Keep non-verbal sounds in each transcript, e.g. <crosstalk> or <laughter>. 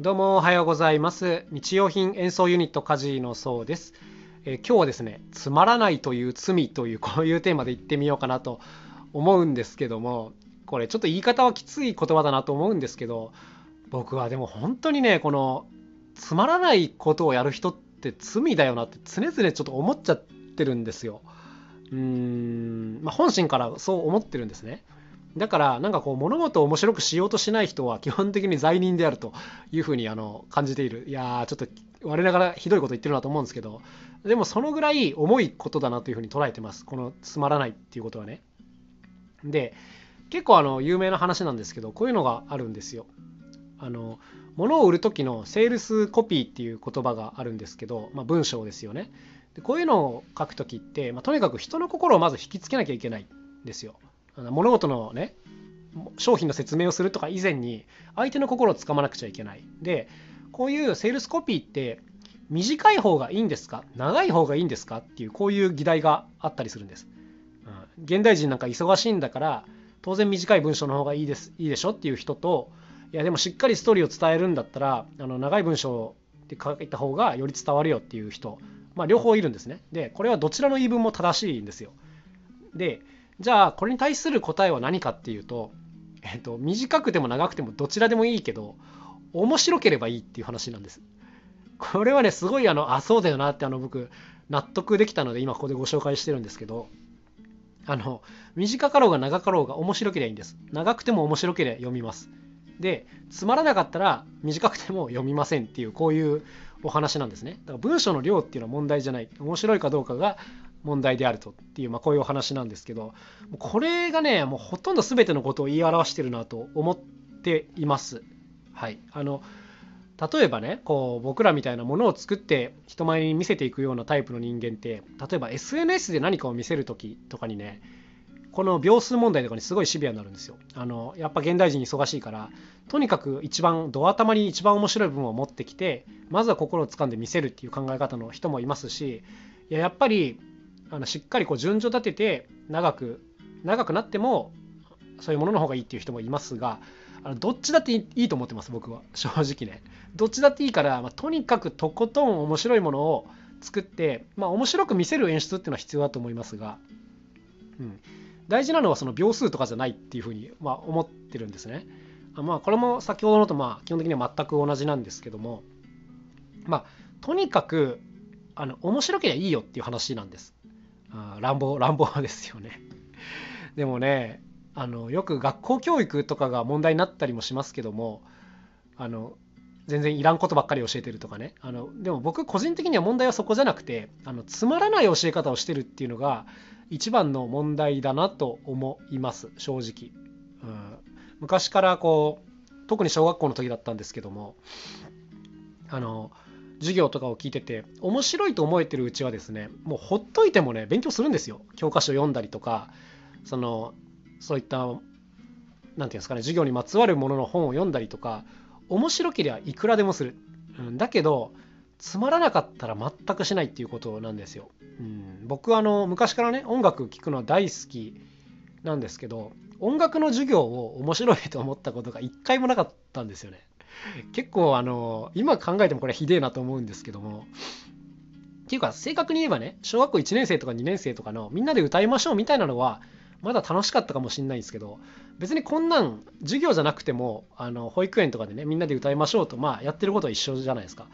どうもおはようございます。日用品演奏ユニットカジのそうです、えー、今日はですねつまらないという罪という <laughs> こういうテーマで言ってみようかなと思うんですけどもこれちょっと言い方はきつい言葉だなと思うんですけど僕はでも本当にねこのつまらないことをやる人って罪だよなって常々ちょっと思っちゃってるんですよ。うーんまあ本心からそう思ってるんですね。だからなんかこう物事を面白くしようとしない人は基本的に罪人であるというふうにあの感じている。いやちょっと我ながらひどいこと言ってるなと思うんですけどでもそのぐらい重いことだなというふうに捉えてます。このつまらないっていうことはね。で結構あの有名な話なんですけどこういうのがあるんですよ。あの物を売る時のセールスコピーっていう言葉があるんですけど、まあ、文章ですよね。でこういうのを書く時って、まあ、とにかく人の心をまず引きつけなきゃいけないんですよ。物事のね商品の説明をするとか以前に相手の心をつかまなくちゃいけない。でこういうセールスコピーって短い方がいいんですか？長い方がいいんですか？っていうこういう議題があったりするんです、うん、現代人なんか忙しいんだから当然短い文章の方がいいですいいでしょっていう人といやでもしっかりストーリーを伝えるんだったらあの長い文章で書いた方がより伝わるよっていう人まあ両方いるんですね。でこれはどちらの言い分も正しいんですよ。でじゃあこれに対する答えは何かっていうと、えっと、短くても長くてもどちらでもいいけど面白ければいいっていう話なんです。これはねすごいあのあそうだよなってあの僕納得できたので今ここでご紹介してるんですけどあの短かろうが長かろうが面白ければいいんです。長くても面白ければ読みます。でつまらなかったら短くても読みませんっていうこういうお話なんですね。だから文章の量っていうのは問題じゃない。面白いかどうかが問題であるとっていう、まあ、こういうお話なんですけどこれがねもうほとんど全てのことを言い表してるなと思っています。はい、あの例えばねこう僕らみたいなものを作って人前に見せていくようなタイプの人間って例えば SNS で何かを見せる時とかにねこの秒数問題とかにすごいシビアになるんですよ。あのやっぱ現代人忙しいからとにかく一番ド頭に一番面白い部分を持ってきてまずは心をつかんで見せるっていう考え方の人もいますしいややっぱりあのしっかりこう順序立てて長く長くなってもそういうものの方がいいっていう人もいますがあのどっちだっていいと思ってます僕は。<laughs> 正直ね。どっちだっていいから、まあ、とにかくとことん面白いものを作って、まあ、面白く見せる演出っていうのは必要だと思いますが、うん、大事なのはその秒数とかじゃないっていうふうに、まあ、思ってるんですね。あまあこれも先ほどのとまあ基本的には全く同じなんですけどもまあとにかくあの面白ければいいよっていう話なんです。あ乱暴乱暴ですよね。<laughs> でもねあのよく学校教育とかが問題になったりもしますけどもあの全然いらんことばっかり教えてるとかね。あのでも僕個人的には問題はそこじゃなくてあのつまらない教え方をしてるっていうのが一番の問題だなと思います。正直、うん、昔からこう特に小学校の時だったんですけどもあの授業とかを聞いてて面白いと思えてるうちはですねもうほっといてもね勉強するんですよ。教科書読んだりとかそのそういった何て言うんですかね授業にまつわるものの本を読んだりとか面白ければいくらでもする、うん、だけどつまらなかったら全くしないっていうことなんですよ、うん、僕あの昔からね音楽聴くのは大好きなんですけど音楽の授業を面白いと思ったことが一回もなかったんですよね。結構あの今考えてもこれひでえなと思うんですけども。っていうか正確に言えばね小学校1年生とか2年生とかのみんなで歌いましょうみたいなのはまだ楽しかったかもしれないんですけど別にこんなん授業じゃなくてもあの保育園とかでねみんなで歌いましょうとまあやってることは一緒じゃないですか。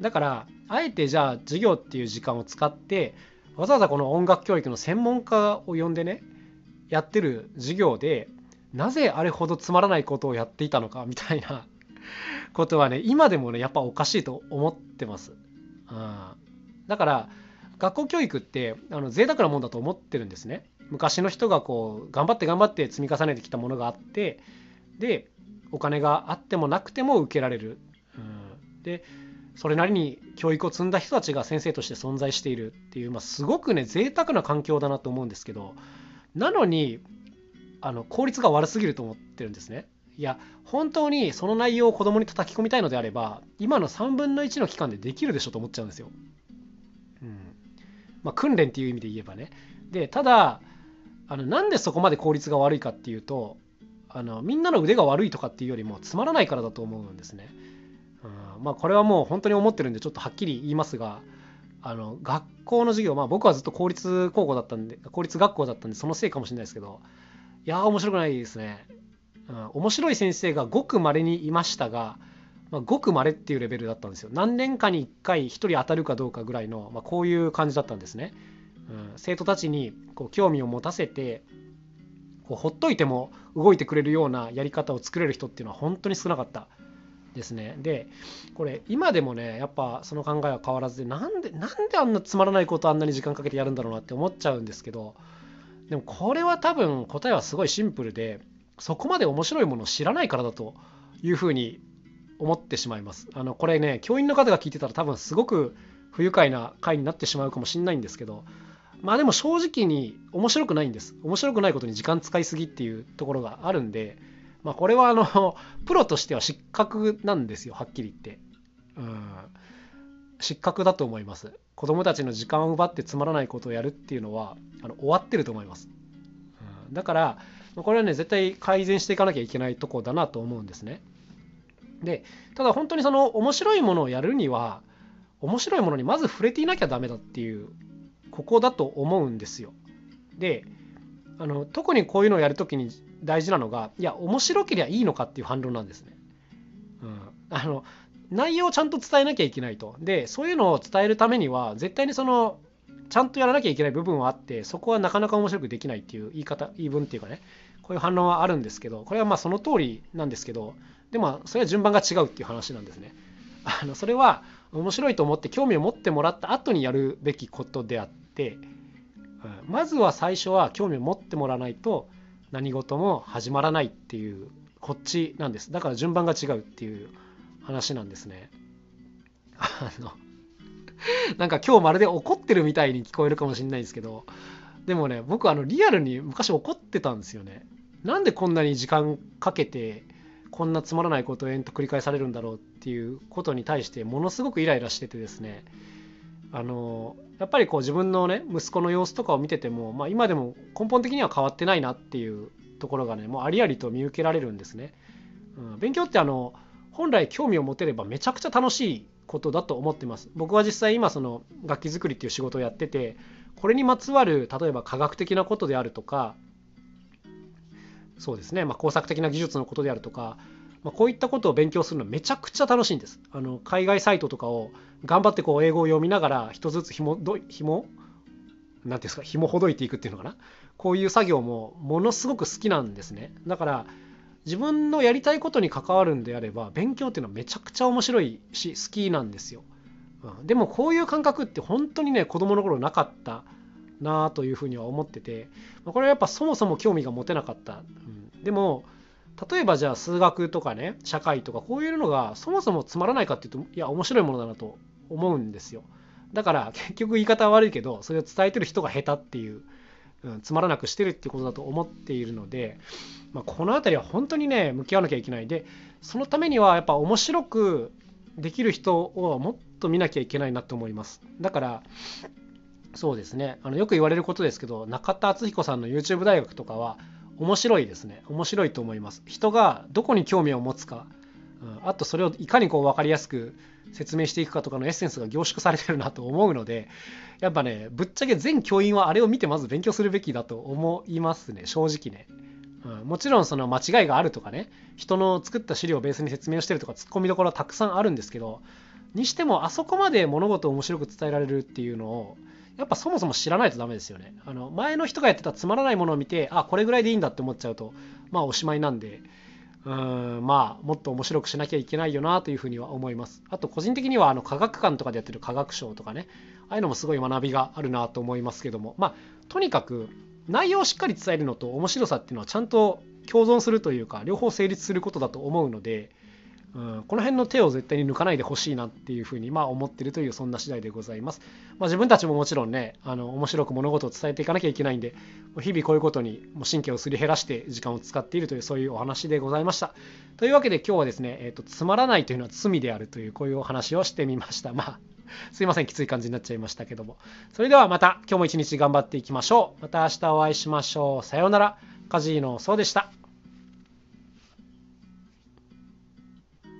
だからあえてじゃあ授業っていう時間を使ってわざわざこの音楽教育の専門家を呼んでねやってる授業でなぜあれほどつまらないことをやっていたのかみたいな <laughs> ことはね今でもねやっぱおかしいと思ってます。うん、だから学校教育ってあの贅沢なもんだと思ってるんですね。昔の人がこう頑張って頑張って積み重ねてきたものがあってでお金があってもなくても受けられる。うん、でそれなりに教育を積んだ人たちが先生として存在しているっていう、まあ、すごくね贅沢な環境だなと思うんですけどなのにあの効率が悪すぎると思ってるんですね。いや本当にその内容を子供に叩き込みたいのであれば今の3分の1の期間でできるでしょと思っちゃうんですよ。うんまあ、訓練っていう意味で言えばね。でただあのなんでそこまで効率が悪いかっていうとあのみんなの腕が悪いとかっていうよりもつまらないからだと思うんですね。うん、まあこれはもう本当に思ってるんでちょっとはっきり言いますがあの学校の授業まあ僕はずっと公立高校だったんで公立学校だったんでそのせいかもしれないですけどいやー面白くないですね、うん、面白い先生がごく稀にいましたが、まあ、ごく稀っていうレベルだったんですよ。何年かに1回1人当たるかどうかぐらいの、まあ、こういう感じだったんですね、うん、生徒たちにこう興味を持たせてこうほっといても動いてくれるようなやり方を作れる人っていうのは本当に少なかったですね。でこれ今でもねやっぱその考えは変わらずでなんでなんであんなつまらないことあんなに時間かけてやるんだろうなって思っちゃうんですけどでもこれは多分答えはすごいシンプルでそこまで面白いものを知らないからだというふうに思ってしまいます。あのこれね教員の方が聞いてたら多分すごく不愉快な回になってしまうかもしれないんですけどまあでも正直に面白くないんです。面白くないことに時間使いすぎっていうところがあるんでまあ、これはあのプロとしては失格なんですよはっきり言って、うん、失格だと思います。子供たちの時間を奪ってつまらないことをやるっていうのはあの終わってると思います、うん、だからこれはね絶対改善していかなきゃいけないとこだなと思うんですねでただ本当にその面白いものをやるには面白いものにまず触れていなきゃダメだっていうここだと思うんですよであの特にこういうのをやるときに大事なのがいや面白ければいいのかっていう反論なんですね。うん、あの内容をちゃんと伝えなきゃいけないと。でそういうのを伝えるためには絶対にそのちゃんとやらなきゃいけない部分はあってそこはなかなか面白くできないっていう言い方言い分っていうかね。こういう反論はあるんですけどこれはまあその通りなんですけどでもそれは順番が違うっていう話なんですね。<laughs> あのそれは面白いと思って興味を持ってもらった後にやるべきことであって、うん、まずは最初は興味を持ってもらわないと何事も始まらないっていうこっちなんです。だから順番が違うっていう話なんですね。<laughs> あの <laughs> なんか今日まるで怒ってるみたいに聞こえるかもしれないですけどでもね僕あのリアルに昔怒ってたんですよねなんでこんなに時間かけてこんなつまらないことを延々と繰り返されるんだろうっていうことに対してものすごくイライラしててですねあのやっぱりこう自分のね息子の様子とかを見てても、まあ、今でも根本的には変わってないなっていうところがねもうありありと見受けられるんですね。うん、勉強ってあの本来興味を持てればめちゃくちゃ楽しいことだと思ってます。僕は実際今その楽器作りっていう仕事をやっててこれにまつわる例えば科学的なことであるとかそうですね、まあ、工作的な技術のことであるとかまあ、こういったことを勉強するのめちゃくちゃ楽しいんです。あの海外サイトとかを頑張ってこう英語を読みながら一つずつ紐ど紐なんていうんですか紐ほどいていくっていうのかなこういう作業もものすごく好きなんですね。だから自分のやりたいことに関わるんであれば勉強っていうのはめちゃくちゃ面白いし好きなんですよ。うん、でもこういう感覚って本当にね子供の頃なかったなというふうには思っててこれはやっぱそもそも興味が持てなかった。うん、でも例えばじゃあ数学とかね社会とかこういうのがそもそもつまらないかっていうといや面白いものだなと思うんですよだから結局言い方は悪いけどそれを伝えてる人が下手っていう、うん、つまらなくしてるってことだと思っているので、まあ、この辺りは本当にね向き合わなきゃいけない。でそのためにはやっぱ面白くできる人をもっと見なきゃいけないなと思います。だからそうですね。あのよく言われることですけど中田敦彦さんの YouTube 大学とかは面白いですね。面白いと思います。人がどこに興味を持つか、うん、あとそれをいかにこう分かりやすく説明していくかとかのエッセンスが凝縮されてるなと思うのでやっぱねぶっちゃけ全教員はあれを見てまず勉強するべきだと思いますね正直ね、うん、もちろんその間違いがあるとかね人の作った資料をベースに説明してるとかツッコミどころはたくさんあるんですけどにしてもあそこまで物事を面白く伝えられるっていうのをやっぱそもそも知らないとダメですよね。あの前の人がやってたつまらないものを見てあこれぐらいでいいんだって思っちゃうとまあおしまいなんで。うんまあもっと面白くしなきゃいけないよなというふうには思います。あと個人的にはあの科学館とかでやってる科学賞とかねああいうのもすごい学びがあるなと思いますけどもまあとにかく内容をしっかり伝えるのと面白さっていうのはちゃんと共存するというか両方成立することだと思うのでうん、この辺の手を絶対に抜かないでほしいなっていうふうにまあ思ってるというそんな次第でございます。まあ、自分たちももちろんねあの面白く物事を伝えていかなきゃいけないんで日々こういうことに神経をすり減らして時間を使っているというそういうお話でございました。というわけで今日はですね、えーと、つまらないというのは罪であるというこういうお話をしてみました。<laughs> まあすいませんきつい感じになっちゃいましたけどもそれではまた今日も一日頑張っていきましょうまた明日お会いしましょうさようならカジーノそうでした